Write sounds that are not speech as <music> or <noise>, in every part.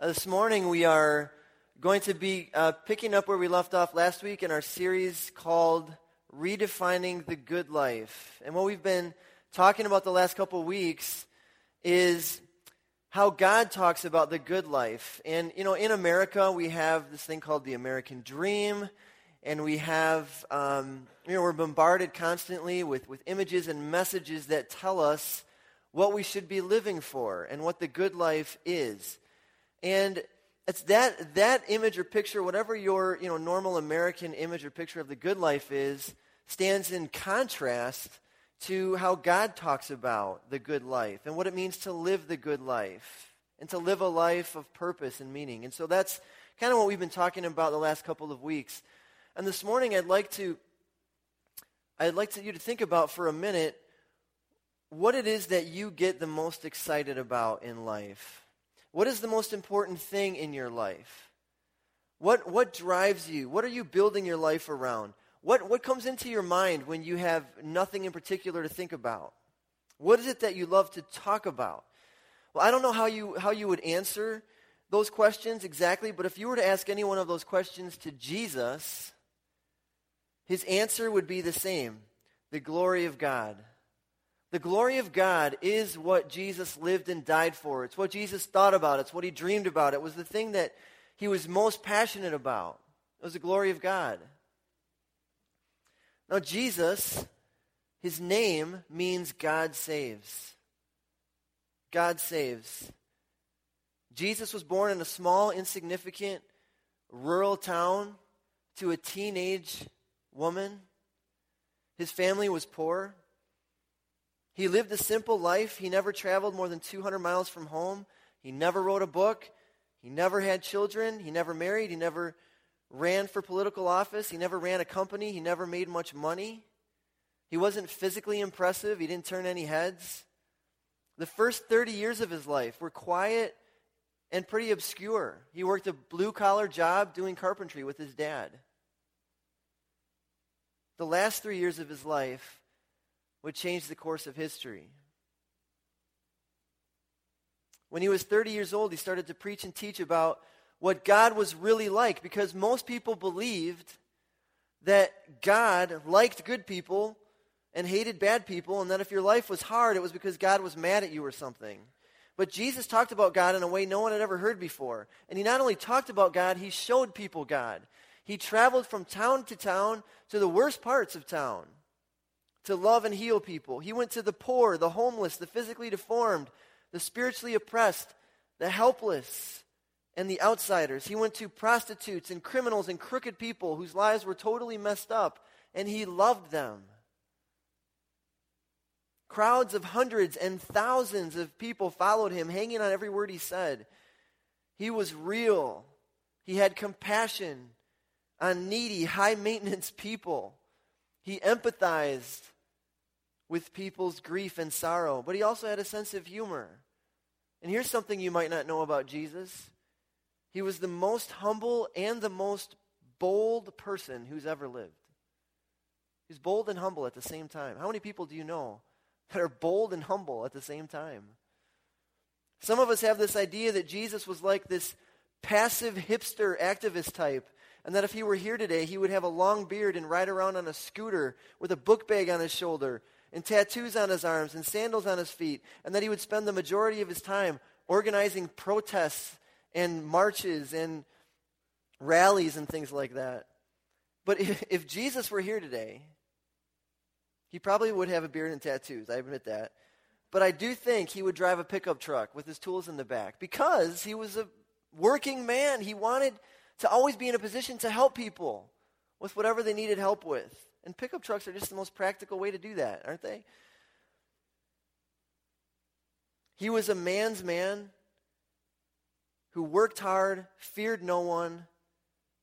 Uh, this morning we are going to be uh, picking up where we left off last week in our series called Redefining the Good Life. And what we've been talking about the last couple weeks is how God talks about the good life. And, you know, in America, we have this thing called the American dream. And we have, um, you know, we're bombarded constantly with, with images and messages that tell us what we should be living for and what the good life is. And it's that, that image or picture, whatever your you know, normal American image or picture of the good life is, stands in contrast to how God talks about the good life and what it means to live the good life and to live a life of purpose and meaning. And so that's kind of what we've been talking about the last couple of weeks. And this morning I'd like to I'd like to, you to think about for a minute what it is that you get the most excited about in life. What is the most important thing in your life? What, what drives you? What are you building your life around? What, what comes into your mind when you have nothing in particular to think about? What is it that you love to talk about? Well, I don't know how you, how you would answer those questions exactly, but if you were to ask any one of those questions to Jesus, his answer would be the same the glory of God. The glory of God is what Jesus lived and died for. It's what Jesus thought about. It's what he dreamed about. It was the thing that he was most passionate about. It was the glory of God. Now, Jesus, his name means God saves. God saves. Jesus was born in a small, insignificant, rural town to a teenage woman. His family was poor. He lived a simple life. He never traveled more than 200 miles from home. He never wrote a book. He never had children. He never married. He never ran for political office. He never ran a company. He never made much money. He wasn't physically impressive. He didn't turn any heads. The first 30 years of his life were quiet and pretty obscure. He worked a blue collar job doing carpentry with his dad. The last three years of his life would change the course of history. When he was 30 years old, he started to preach and teach about what God was really like because most people believed that God liked good people and hated bad people, and that if your life was hard, it was because God was mad at you or something. But Jesus talked about God in a way no one had ever heard before. And he not only talked about God, he showed people God. He traveled from town to town to the worst parts of town to love and heal people. He went to the poor, the homeless, the physically deformed, the spiritually oppressed, the helpless, and the outsiders. He went to prostitutes and criminals and crooked people whose lives were totally messed up, and he loved them. Crowds of hundreds and thousands of people followed him, hanging on every word he said. He was real. He had compassion on needy, high maintenance people. He empathized with people's grief and sorrow, but he also had a sense of humor. And here's something you might not know about Jesus he was the most humble and the most bold person who's ever lived. He's bold and humble at the same time. How many people do you know that are bold and humble at the same time? Some of us have this idea that Jesus was like this passive hipster activist type, and that if he were here today, he would have a long beard and ride around on a scooter with a book bag on his shoulder and tattoos on his arms and sandals on his feet, and that he would spend the majority of his time organizing protests and marches and rallies and things like that. But <laughs> if, if Jesus were here today, he probably would have a beard and tattoos, I admit that. But I do think he would drive a pickup truck with his tools in the back because he was a working man. He wanted to always be in a position to help people with whatever they needed help with. And pickup trucks are just the most practical way to do that, aren't they? He was a man's man who worked hard, feared no one,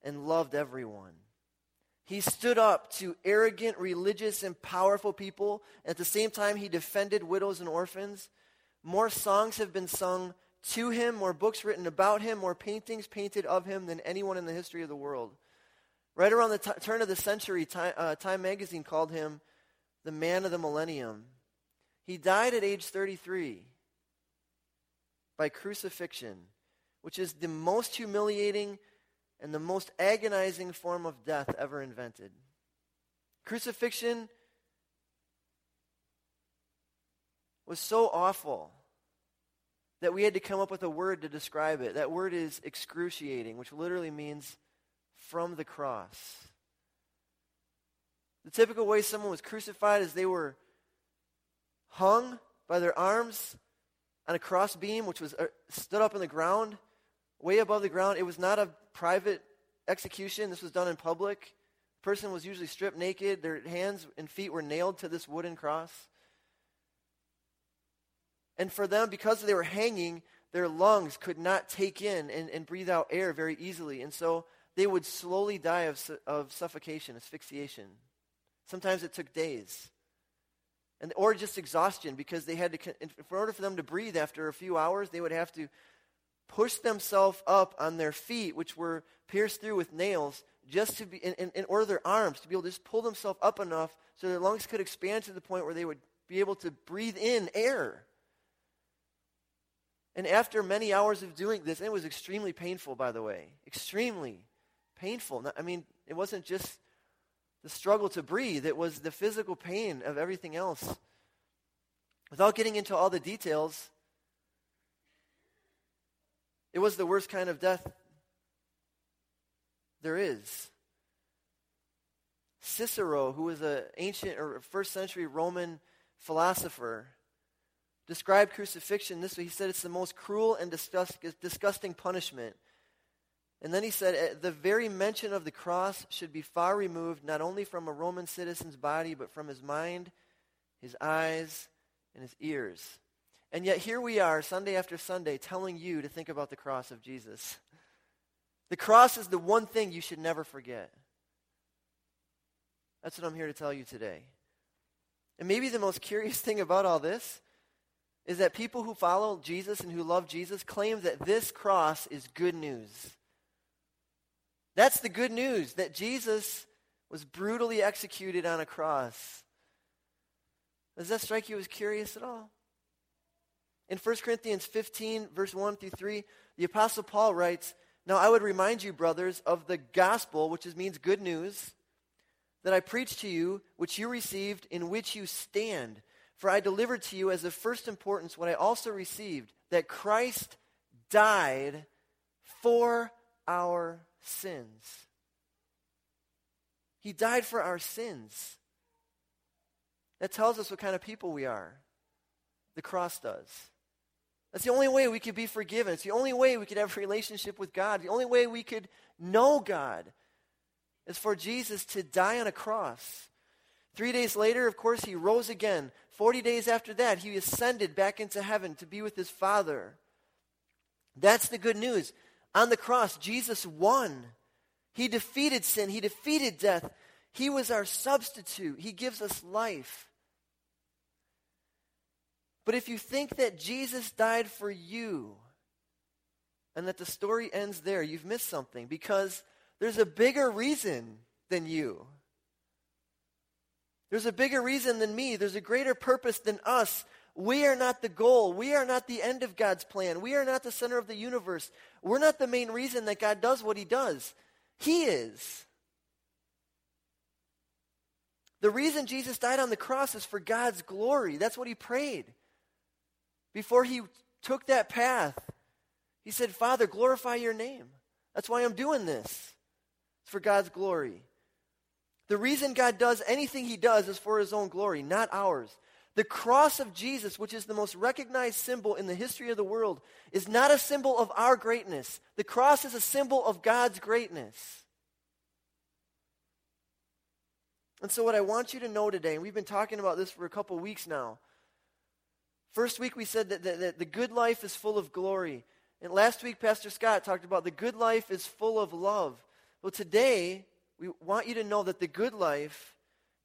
and loved everyone. He stood up to arrogant, religious, and powerful people. And at the same time, he defended widows and orphans. More songs have been sung to him, more books written about him, more paintings painted of him than anyone in the history of the world. Right around the t- turn of the century, Time, uh, Time magazine called him the man of the millennium. He died at age 33 by crucifixion which is the most humiliating and the most agonizing form of death ever invented. Crucifixion was so awful that we had to come up with a word to describe it. That word is excruciating, which literally means from the cross. The typical way someone was crucified is they were hung by their arms on a cross beam, which was uh, stood up in the ground, way above the ground. It was not a private execution. This was done in public. The person was usually stripped naked. Their hands and feet were nailed to this wooden cross. And for them, because they were hanging, their lungs could not take in and, and breathe out air very easily. And so they would slowly die of, of suffocation, asphyxiation. Sometimes it took days. And, or just exhaustion because they had to, in order for them to breathe after a few hours, they would have to push themselves up on their feet, which were pierced through with nails, just to be, in, in, in order their arms to be able to just pull themselves up enough so their lungs could expand to the point where they would be able to breathe in air. And after many hours of doing this, it was extremely painful, by the way, extremely painful. I mean, it wasn't just the struggle to breathe, it was the physical pain of everything else. Without getting into all the details, it was the worst kind of death there is. Cicero, who was an ancient or first century Roman philosopher, described crucifixion this way. He said it's the most cruel and disgust, disgusting punishment. And then he said, the very mention of the cross should be far removed, not only from a Roman citizen's body, but from his mind, his eyes, and his ears. And yet here we are, Sunday after Sunday, telling you to think about the cross of Jesus. The cross is the one thing you should never forget. That's what I'm here to tell you today. And maybe the most curious thing about all this is that people who follow Jesus and who love Jesus claim that this cross is good news. That's the good news that Jesus was brutally executed on a cross. Does that strike you as curious at all? In 1 Corinthians 15, verse 1 through 3, the Apostle Paul writes, Now I would remind you, brothers, of the gospel, which is, means good news, that I preached to you, which you received, in which you stand. For I delivered to you as of first importance what I also received, that Christ died for our sins. He died for our sins. That tells us what kind of people we are. The cross does. That's the only way we could be forgiven. It's the only way we could have a relationship with God. The only way we could know God is for Jesus to die on a cross. Three days later, of course, he rose again. Forty days after that, he ascended back into heaven to be with his Father. That's the good news. On the cross, Jesus won. He defeated sin, he defeated death. He was our substitute. He gives us life. But if you think that Jesus died for you and that the story ends there, you've missed something because there's a bigger reason than you. There's a bigger reason than me. There's a greater purpose than us. We are not the goal. We are not the end of God's plan. We are not the center of the universe. We're not the main reason that God does what he does. He is. The reason Jesus died on the cross is for God's glory. That's what he prayed. Before he took that path, he said, Father, glorify your name. That's why I'm doing this. It's for God's glory. The reason God does anything he does is for his own glory, not ours. The cross of Jesus, which is the most recognized symbol in the history of the world, is not a symbol of our greatness. The cross is a symbol of God's greatness. And so, what I want you to know today, and we've been talking about this for a couple weeks now. First week, we said that, that, that the good life is full of glory. And last week, Pastor Scott talked about the good life is full of love. Well, today, we want you to know that the good life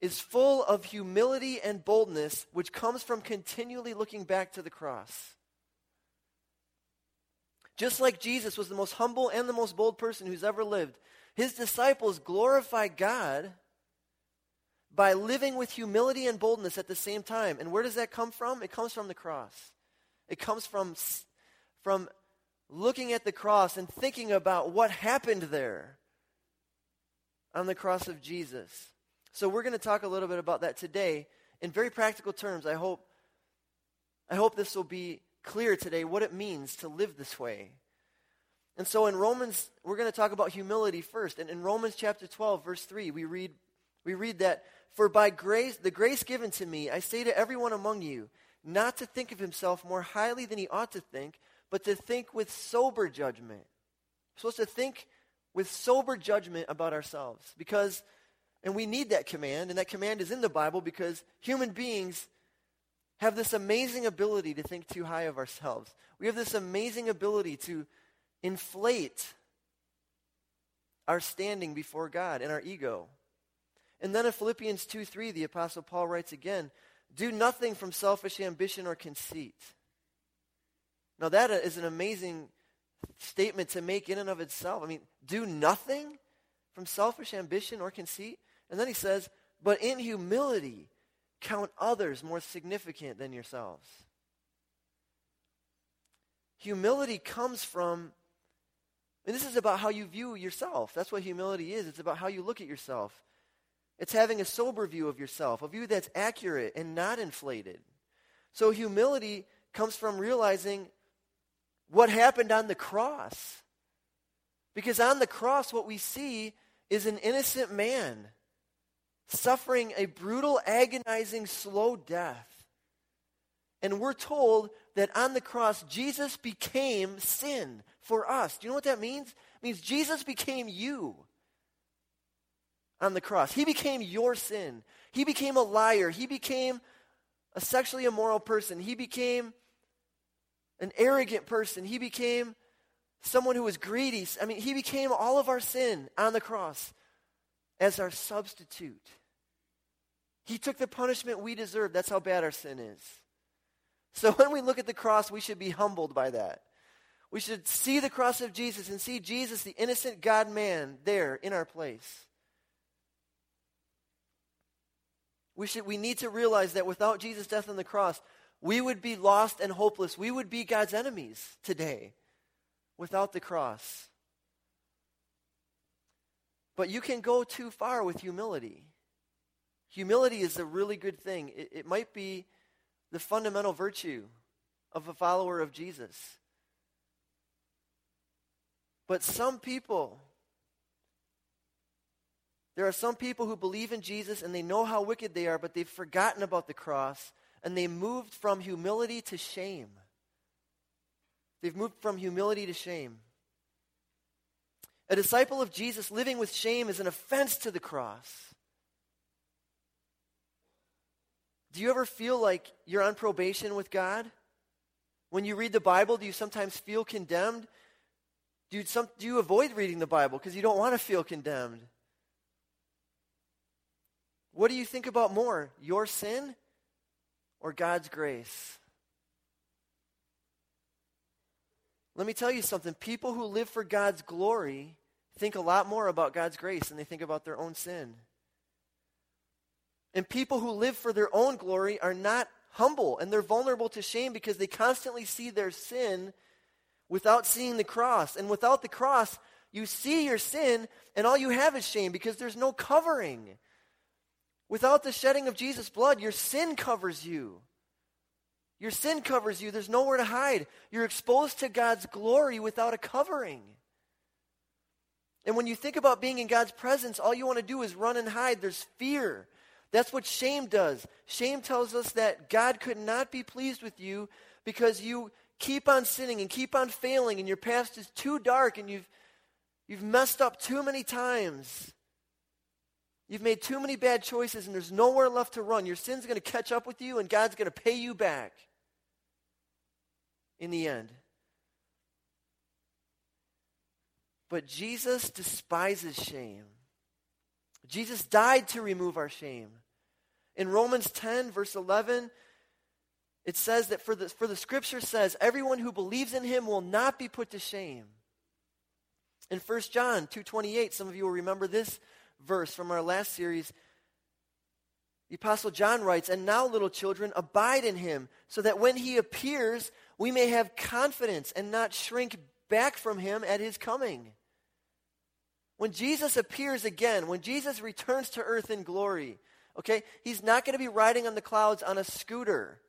is full of humility and boldness, which comes from continually looking back to the cross. Just like Jesus was the most humble and the most bold person who's ever lived, his disciples glorify God by living with humility and boldness at the same time. And where does that come from? It comes from the cross. It comes from, from looking at the cross and thinking about what happened there on the cross of Jesus. So we're going to talk a little bit about that today in very practical terms. I hope I hope this will be clear today what it means to live this way. And so in Romans, we're going to talk about humility first. And in Romans chapter 12, verse 3, we read, we read that, For by grace, the grace given to me, I say to everyone among you, not to think of himself more highly than he ought to think, but to think with sober judgment. We're supposed to think with sober judgment about ourselves. Because, and we need that command, and that command is in the Bible because human beings have this amazing ability to think too high of ourselves. We have this amazing ability to inflate our standing before God and our ego. And then in Philippians 2 3, the Apostle Paul writes again, do nothing from selfish ambition or conceit. Now, that is an amazing statement to make in and of itself. I mean, do nothing from selfish ambition or conceit. And then he says, but in humility, count others more significant than yourselves. Humility comes from, and this is about how you view yourself. That's what humility is. It's about how you look at yourself. It's having a sober view of yourself, a view that's accurate and not inflated. So humility comes from realizing what happened on the cross. Because on the cross, what we see is an innocent man suffering a brutal, agonizing, slow death. And we're told that on the cross, Jesus became sin for us. Do you know what that means? It means Jesus became you on the cross. He became your sin. He became a liar. He became a sexually immoral person. He became an arrogant person. He became someone who was greedy. I mean, he became all of our sin on the cross as our substitute. He took the punishment we deserve. That's how bad our sin is. So <laughs> when we look at the cross, we should be humbled by that. We should see the cross of Jesus and see Jesus, the innocent God man, there in our place. We, should, we need to realize that without Jesus' death on the cross, we would be lost and hopeless. We would be God's enemies today without the cross. But you can go too far with humility. Humility is a really good thing. It, it might be the fundamental virtue of a follower of Jesus. But some people there are some people who believe in Jesus and they know how wicked they are, but they've forgotten about the cross and they moved from humility to shame. They've moved from humility to shame. A disciple of Jesus living with shame is an offense to the cross. Do you ever feel like you're on probation with God? When you read the Bible, do you sometimes feel condemned? Do you, some, do you avoid reading the Bible because you don't want to feel condemned? What do you think about more, your sin or God's grace? Let me tell you something. People who live for God's glory think a lot more about God's grace than they think about their own sin. And people who live for their own glory are not humble and they're vulnerable to shame because they constantly see their sin without seeing the cross. And without the cross, you see your sin and all you have is shame because there's no covering. Without the shedding of Jesus' blood, your sin covers you. Your sin covers you. There's nowhere to hide. You're exposed to God's glory without a covering. And when you think about being in God's presence, all you want to do is run and hide. There's fear. That's what shame does. Shame tells us that God could not be pleased with you because you keep on sinning and keep on failing and your past is too dark and you've, you've messed up too many times. You've made too many bad choices and there's nowhere left to run. Your sin's going to catch up with you and God's going to pay you back in the end. But Jesus despises shame. Jesus died to remove our shame. In Romans 10, verse 11, it says that for the, for the scripture says, everyone who believes in him will not be put to shame. In 1 John 2.28, some of you will remember this verse from our last series, the Apostle John writes, And now, little children, abide in him, so that when he appears, we may have confidence and not shrink back from him at his coming. When Jesus appears again, when Jesus returns to earth in glory, okay, he's not going to be riding on the clouds on a scooter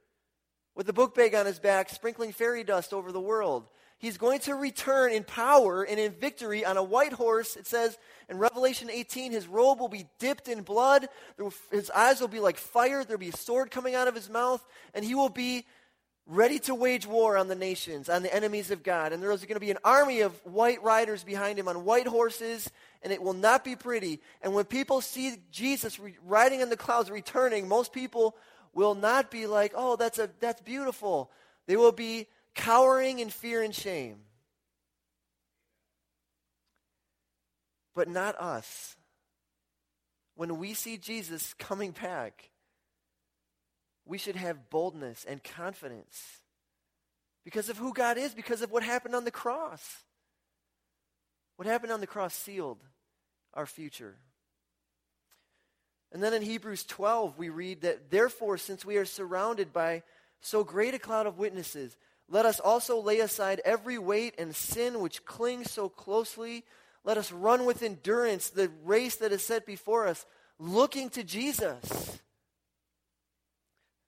with a book bag on his back, sprinkling fairy dust over the world. He's going to return in power and in victory on a white horse. It says in Revelation 18, his robe will be dipped in blood. His eyes will be like fire. There'll be a sword coming out of his mouth. And he will be ready to wage war on the nations, on the enemies of God. And there's going to be an army of white riders behind him on white horses. And it will not be pretty. And when people see Jesus re- riding in the clouds returning, most people will not be like, oh, that's, a, that's beautiful. They will be cowering in fear and shame. But not us. When we see Jesus coming back, we should have boldness and confidence because of who God is, because of what happened on the cross. What happened on the cross sealed our future. And then in Hebrews 12, we read that, therefore, since we are surrounded by so great a cloud of witnesses, let us also lay aside every weight and sin which clings so closely. Let us run with endurance the race that is set before us, looking to Jesus,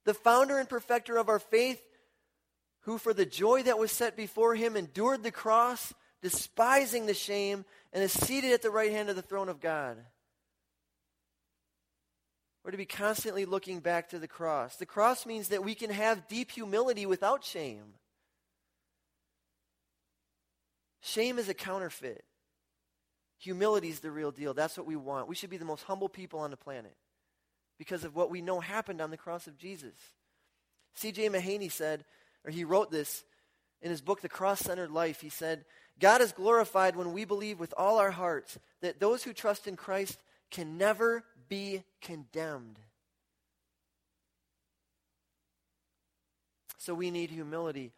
the founder and perfecter of our faith, who for the joy that was set before him endured the cross, despising the shame, and is seated at the right hand of the throne of God. We're to be constantly looking back to the cross. The cross means that we can have deep humility without shame. Shame is a counterfeit. Humility is the real deal. That's what we want. We should be the most humble people on the planet because of what we know happened on the cross of Jesus. C.J. Mahaney said, or he wrote this in his book, The Cross Centered Life. He said, God is glorified when we believe with all our hearts that those who trust in Christ can never be condemned. So we need humility.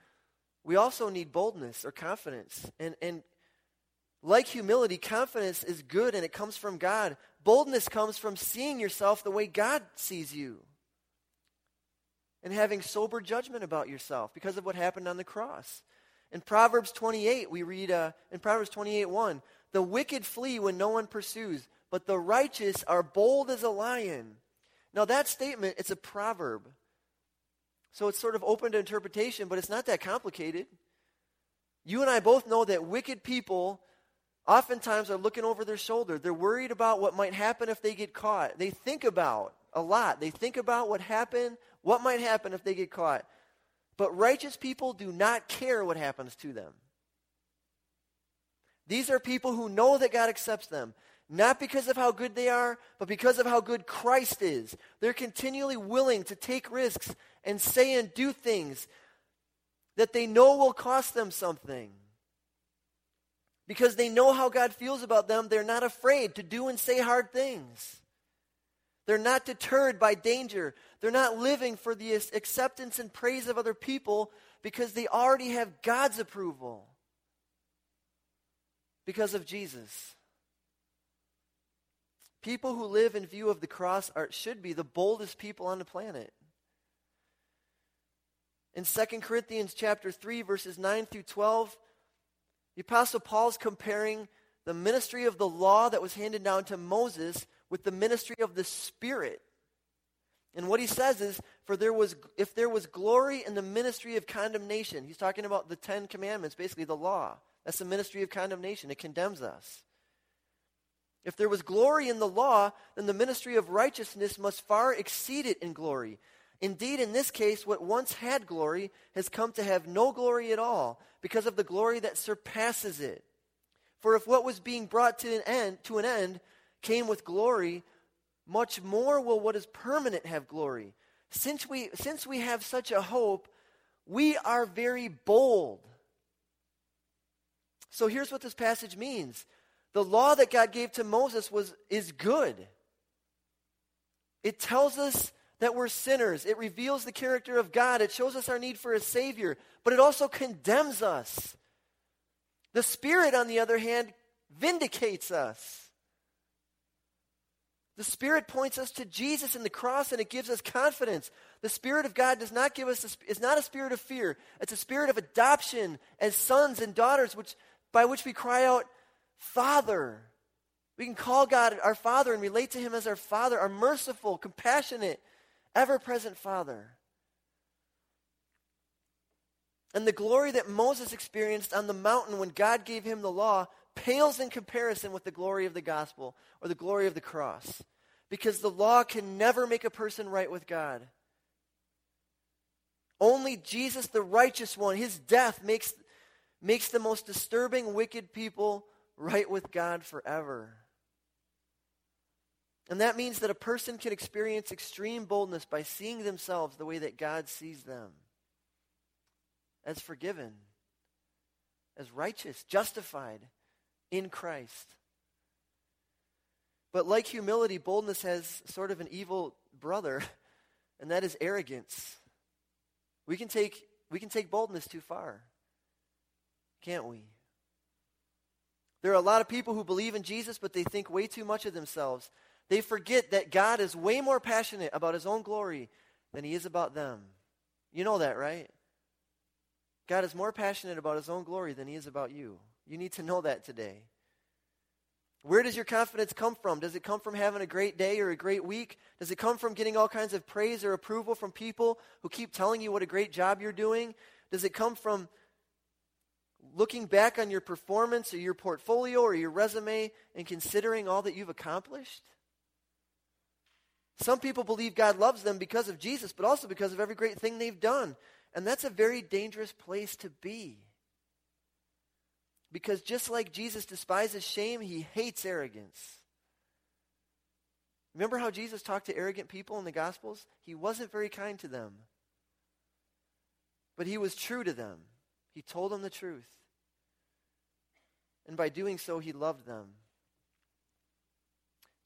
We also need boldness or confidence. And, and like humility, confidence is good and it comes from God. Boldness comes from seeing yourself the way God sees you and having sober judgment about yourself because of what happened on the cross. In Proverbs 28, we read uh, in Proverbs 28 1, the wicked flee when no one pursues, but the righteous are bold as a lion. Now, that statement, it's a proverb. So it's sort of open to interpretation, but it's not that complicated. You and I both know that wicked people oftentimes are looking over their shoulder. They're worried about what might happen if they get caught. They think about a lot. They think about what happened, what might happen if they get caught. But righteous people do not care what happens to them. These are people who know that God accepts them, not because of how good they are, but because of how good Christ is. They're continually willing to take risks and say and do things that they know will cost them something. Because they know how God feels about them, they're not afraid to do and say hard things. They're not deterred by danger. They're not living for the acceptance and praise of other people because they already have God's approval because of Jesus. People who live in view of the cross are, should be the boldest people on the planet. In 2 Corinthians chapter 3 verses 9 through 12, the apostle Paul's comparing the ministry of the law that was handed down to Moses with the ministry of the Spirit. And what he says is, for there was, if there was glory in the ministry of condemnation, he's talking about the Ten Commandments, basically the law. That's the ministry of condemnation. It condemns us. If there was glory in the law, then the ministry of righteousness must far exceed it in glory. Indeed, in this case, what once had glory has come to have no glory at all because of the glory that surpasses it. For if what was being brought to an end, to an end came with glory, much more will what is permanent have glory. Since we, since we have such a hope, we are very bold. So here's what this passage means. The law that God gave to Moses was, is good. It tells us that we're sinners. It reveals the character of God. It shows us our need for a Savior. But it also condemns us. The Spirit, on the other hand, vindicates us. The Spirit points us to Jesus and the cross, and it gives us confidence. The Spirit of God does not give us, a, it's not a spirit of fear. It's a spirit of adoption as sons and daughters, which, by which we cry out, Father. We can call God our Father and relate to Him as our Father, our merciful, compassionate, ever present Father. And the glory that Moses experienced on the mountain when God gave him the law pales in comparison with the glory of the gospel or the glory of the cross because the law can never make a person right with God. Only Jesus, the righteous one, his death makes, makes the most disturbing, wicked people right with God forever. And that means that a person can experience extreme boldness by seeing themselves the way that God sees them as forgiven, as righteous, justified in Christ. But like humility, boldness has sort of an evil brother, <laughs> and that is arrogance. We can take, we can take boldness too far, can't we? There are a lot of people who believe in Jesus, but they think way too much of themselves. They forget that God is way more passionate about his own glory than he is about them. You know that, right? God is more passionate about his own glory than he is about you. You need to know that today. Where does your confidence come from? Does it come from having a great day or a great week? Does it come from getting all kinds of praise or approval from people who keep telling you what a great job you're doing? Does it come from looking back on your performance or your portfolio or your resume and considering all that you've accomplished? Some people believe God loves them because of Jesus, but also because of every great thing they've done. And that's a very dangerous place to be. Because just like Jesus despises shame, he hates arrogance. Remember how Jesus talked to arrogant people in the Gospels? He wasn't very kind to them. But he was true to them. He told them the truth. And by doing so, he loved them.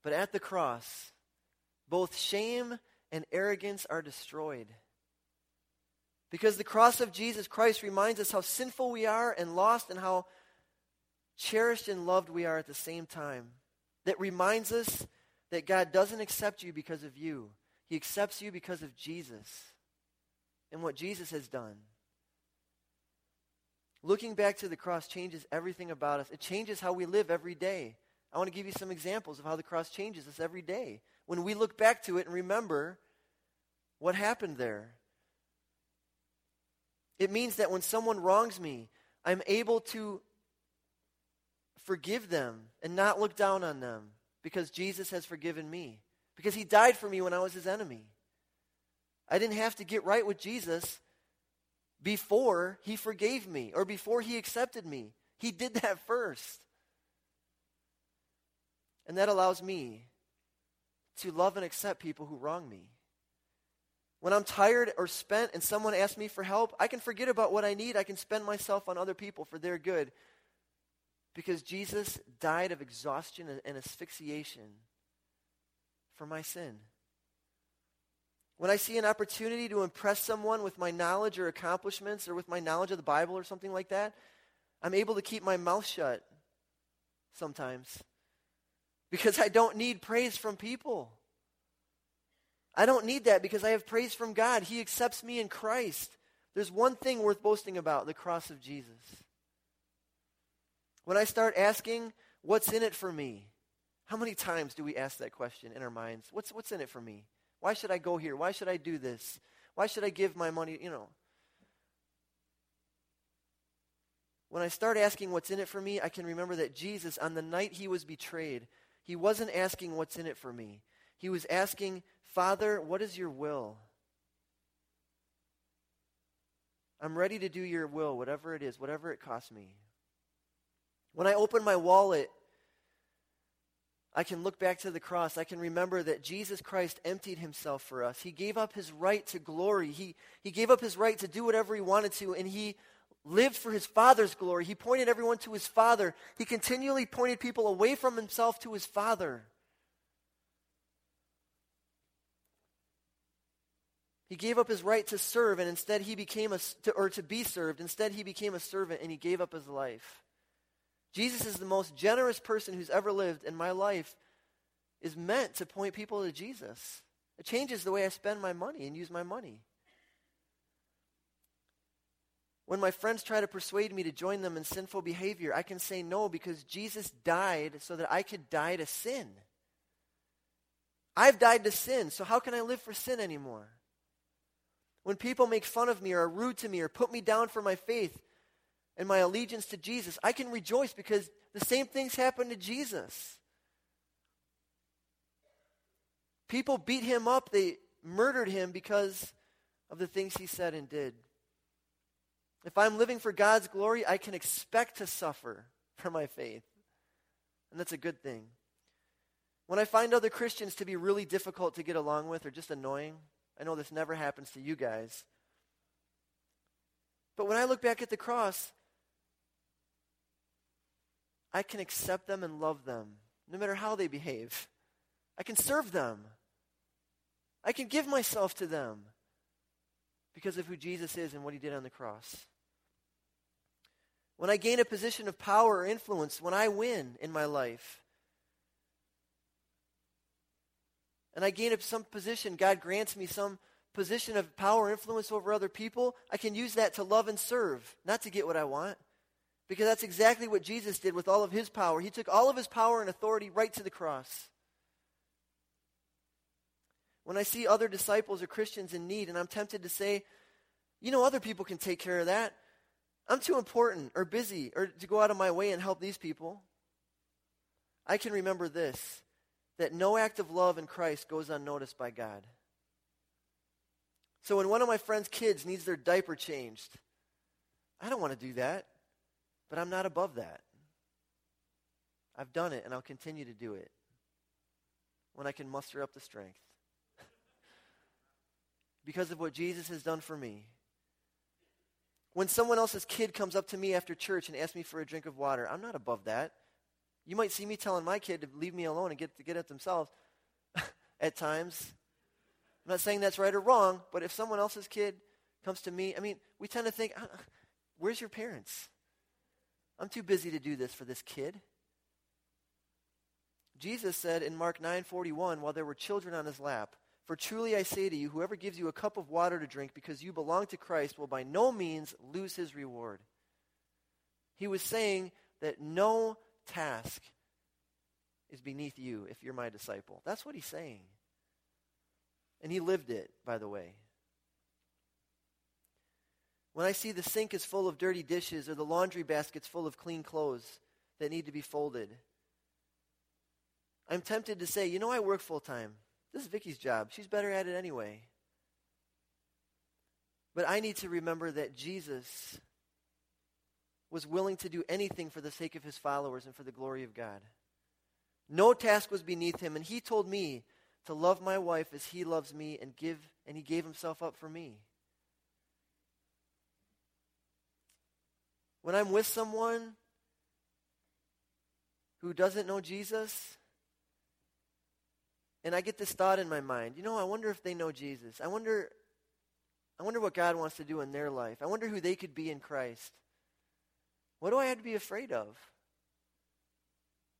But at the cross, both shame and arrogance are destroyed. Because the cross of Jesus Christ reminds us how sinful we are and lost and how cherished and loved we are at the same time. That reminds us that God doesn't accept you because of you, He accepts you because of Jesus and what Jesus has done. Looking back to the cross changes everything about us. It changes how we live every day. I want to give you some examples of how the cross changes us every day. When we look back to it and remember what happened there, it means that when someone wrongs me, I'm able to forgive them and not look down on them because Jesus has forgiven me. Because he died for me when I was his enemy. I didn't have to get right with Jesus before he forgave me or before he accepted me. He did that <laughs> first. And that allows me to love and accept people who wrong me. When I'm tired or spent and someone asks me for help, I can forget about what I need. I can spend myself on other people for their good because Jesus died of exhaustion and asphyxiation for my sin. When I see an opportunity to impress someone with my knowledge or accomplishments or with my knowledge of the Bible or something like that, I'm able to keep my mouth shut sometimes because I don't need praise from people. I don't need that because I have praise from God. He accepts me in Christ. There's one thing worth boasting about the cross of Jesus. When I start asking, what's in it for me? How many times do we ask that question in our minds? What's, what's in it for me? Why should I go here? Why should I do this? Why should I give my money? You know. When I start asking what's in it for me, I can remember that Jesus, on the night he was betrayed, he wasn't asking what's in it for me. He was asking, Father, what is your will? I'm ready to do your will, whatever it is, whatever it costs me. When I open my wallet, I can look back to the cross. I can remember that Jesus Christ emptied himself for us. He gave up his right to glory. He, he gave up his right to do whatever he wanted to, and he lived for his Father's glory. He pointed everyone to his Father. He continually pointed people away from himself to his Father. He gave up his right to serve, and instead he became a, to, or to be served. Instead, he became a servant, and he gave up his life. Jesus is the most generous person who's ever lived, and my life is meant to point people to Jesus. It changes the way I spend my money and use my money. When my friends try to persuade me to join them in sinful behavior, I can say no because Jesus died so that I could die to sin. I've died to sin, so how can I live for sin anymore? When people make fun of me or are rude to me or put me down for my faith and my allegiance to Jesus, I can rejoice because the same things happened to Jesus. People beat him up, they murdered him because of the things he said and did. If I'm living for God's glory, I can expect to suffer for my faith. And that's a good thing. When I find other Christians to be really difficult to get along with or just annoying, I know this never happens to you guys. But when I look back at the cross, I can accept them and love them, no matter how they behave. I can serve them. I can give myself to them because of who Jesus is and what he did on the cross. When I gain a position of power or influence, when I win in my life, and I gain some position, God grants me some position of power or influence over other people, I can use that to love and serve, not to get what I want. Because that's exactly what Jesus did with all of his power. He took all of his power and authority right to the cross. When I see other disciples or Christians in need, and I'm tempted to say, you know, other people can take care of that. I'm too important or busy or to go out of my way and help these people. I can remember this that no act of love in Christ goes unnoticed by God. So when one of my friend's kids needs their diaper changed, I don't want to do that, but I'm not above that. I've done it and I'll continue to do it when I can muster up the strength. <laughs> because of what Jesus has done for me. When someone else's kid comes up to me after church and asks me for a drink of water, I'm not above that. You might see me telling my kid to leave me alone and get to get it themselves <laughs> at times. I'm not saying that's right or wrong, but if someone else's kid comes to me, I mean, we tend to think, uh, where's your parents? I'm too busy to do this for this kid. Jesus said in Mark 9:41 while there were children on his lap, "For truly I say to you, whoever gives you a cup of water to drink because you belong to Christ will by no means lose his reward." He was saying that no task is beneath you if you're my disciple. That's what he's saying. And he lived it, by the way. When I see the sink is full of dirty dishes or the laundry basket's full of clean clothes that need to be folded, I'm tempted to say, you know, I work full time. This is Vicky's job. She's better at it anyway. But I need to remember that Jesus was willing to do anything for the sake of his followers and for the glory of God. No task was beneath him, and he told me to love my wife as he loves me and give and he gave himself up for me. When I'm with someone who doesn't know Jesus, and I get this thought in my mind, you know, I wonder if they know Jesus. I wonder I wonder what God wants to do in their life. I wonder who they could be in Christ. What do I have to be afraid of?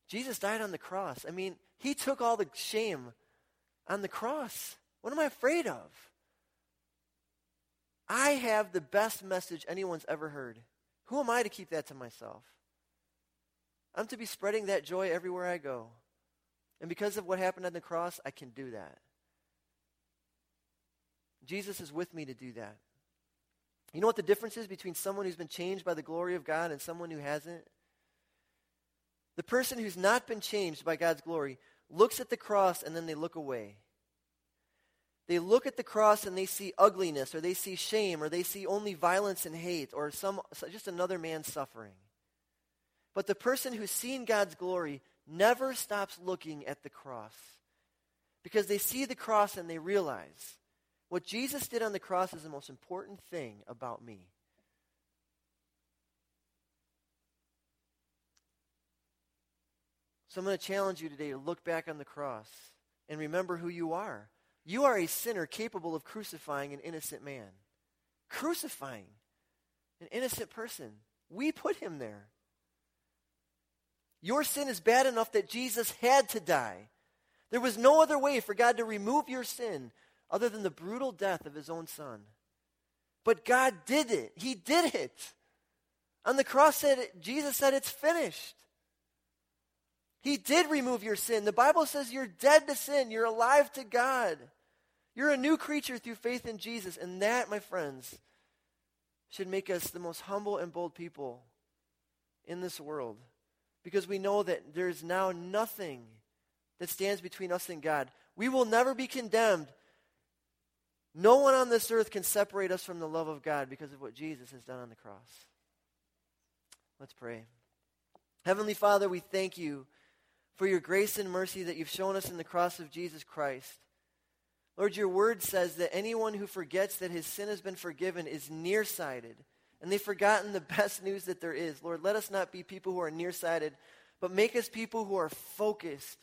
Jesus died on the cross. I mean, he took all the shame on the cross. What am I afraid of? I have the best message anyone's ever heard. Who am I to keep that to myself? I'm to be spreading that joy everywhere I go. And because of what happened on the cross, I can do that. Jesus is with me to do that. You know what the difference is between someone who's been changed by the glory of God and someone who hasn't? The person who's not been changed by God's glory looks at the cross and then they look away. They look at the cross and they see ugliness or they see shame or they see only violence and hate or some just another man suffering. But the person who's seen God's glory never stops looking at the cross because they see the cross and they realize what Jesus did on the cross is the most important thing about me. So I'm going to challenge you today to look back on the cross and remember who you are. You are a sinner capable of crucifying an innocent man. Crucifying an innocent person. We put him there. Your sin is bad enough that Jesus had to die. There was no other way for God to remove your sin other than the brutal death of his own son. But God did it. He did it. On the cross, said, Jesus said, It's finished. He did remove your sin. The Bible says you're dead to sin, you're alive to God. You're a new creature through faith in Jesus. And that, my friends, should make us the most humble and bold people in this world because we know that there's now nothing that stands between us and God. We will never be condemned. No one on this earth can separate us from the love of God because of what Jesus has done on the cross. Let's pray. Heavenly Father, we thank you for your grace and mercy that you've shown us in the cross of Jesus Christ. Lord, your word says that anyone who forgets that his sin has been forgiven is nearsighted, and they've forgotten the <laughs> best news that there is. Lord, let us not be people who are nearsighted, but make us people who are focused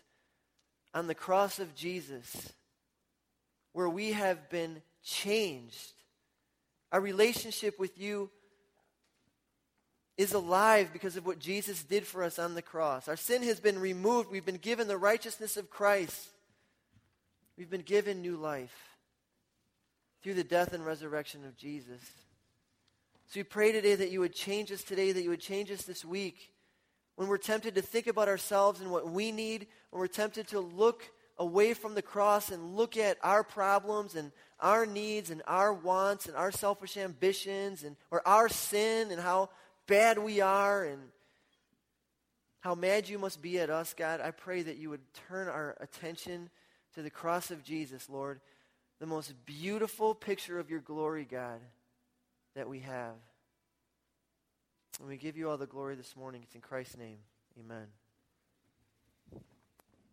on the cross of Jesus, where we have been changed. Our relationship with you is alive because of what Jesus did for us on the cross. Our sin has been removed. We've been given the righteousness of Christ. We've been given new life through the death and resurrection of Jesus. So we pray today that you would change us today, that you would change us this week. When we're tempted to think about ourselves and what we need, when we're tempted to look away from the cross and look at our problems and our needs and our wants and our selfish ambitions and or our sin and how bad we are and how mad you must be at us, God, I pray that you would turn our attention to the cross of Jesus, Lord, the most beautiful picture of your glory, God, that we have. And we give you all the glory this morning. It's in Christ's name. Amen.